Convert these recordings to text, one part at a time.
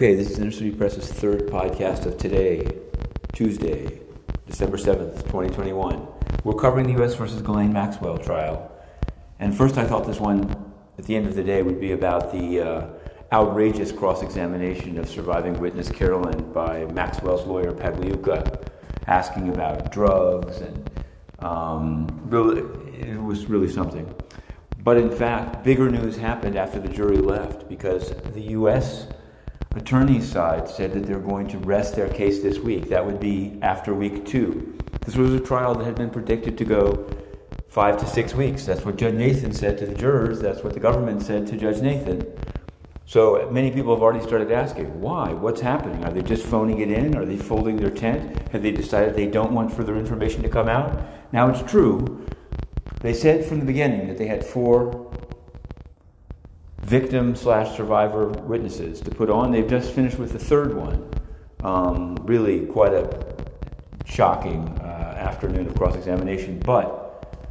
Okay, this is Inner Press's third podcast of today, Tuesday, December 7th, 2021. We're covering the U.S. versus Ghislaine Maxwell trial. And first, I thought this one, at the end of the day, would be about the uh, outrageous cross examination of surviving witness Carolyn by Maxwell's lawyer, Pagliuca, asking about drugs. And um, really, it was really something. But in fact, bigger news happened after the jury left because the U.S attorney's side said that they're going to rest their case this week. That would be after week two. This was a trial that had been predicted to go five to six weeks. That's what Judge Nathan said to the jurors. That's what the government said to Judge Nathan. So many people have already started asking, why? What's happening? Are they just phoning it in? Are they folding their tent? Have they decided they don't want further information to come out? Now it's true. They said from the beginning that they had four victim slash survivor witnesses to put on. They've just finished with the third one. Um, really quite a shocking uh, afternoon of cross examination, but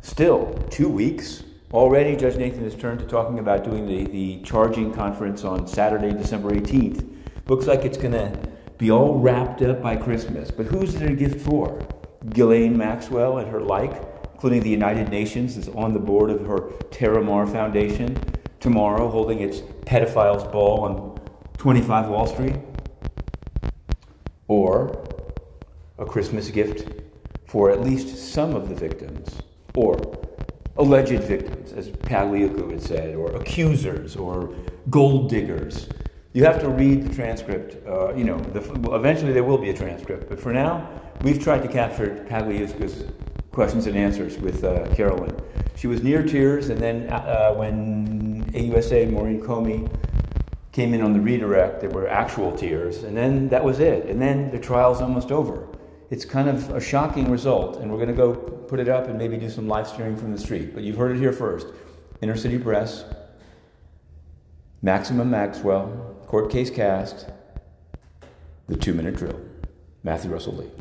still, two weeks. Already, Judge Nathan has turned to talking about doing the, the charging conference on Saturday, December 18th. Looks like it's going to be all wrapped up by Christmas. But who's a gift for? Ghislaine Maxwell and her like, including the United Nations, is on the board of her Terramar Foundation tomorrow holding its pedophiles ball on 25 Wall Street? Or a Christmas gift for at least some of the victims, or alleged victims, as Pagliuca had said, or accusers, or gold diggers. You have to read the transcript. Uh, you know, the, eventually there will be a transcript, but for now, we've tried to capture Pagliuca's questions and answers with uh, Carolyn. She was near tears, and then uh, when AUSA Maureen Comey came in on the redirect, there were actual tears, and then that was it. And then the trial's almost over. It's kind of a shocking result, and we're going to go put it up and maybe do some live streaming from the street. But you've heard it here first. Inner City Press, Maximum Maxwell, Court Case Cast, The Two Minute Drill. Matthew Russell Lee.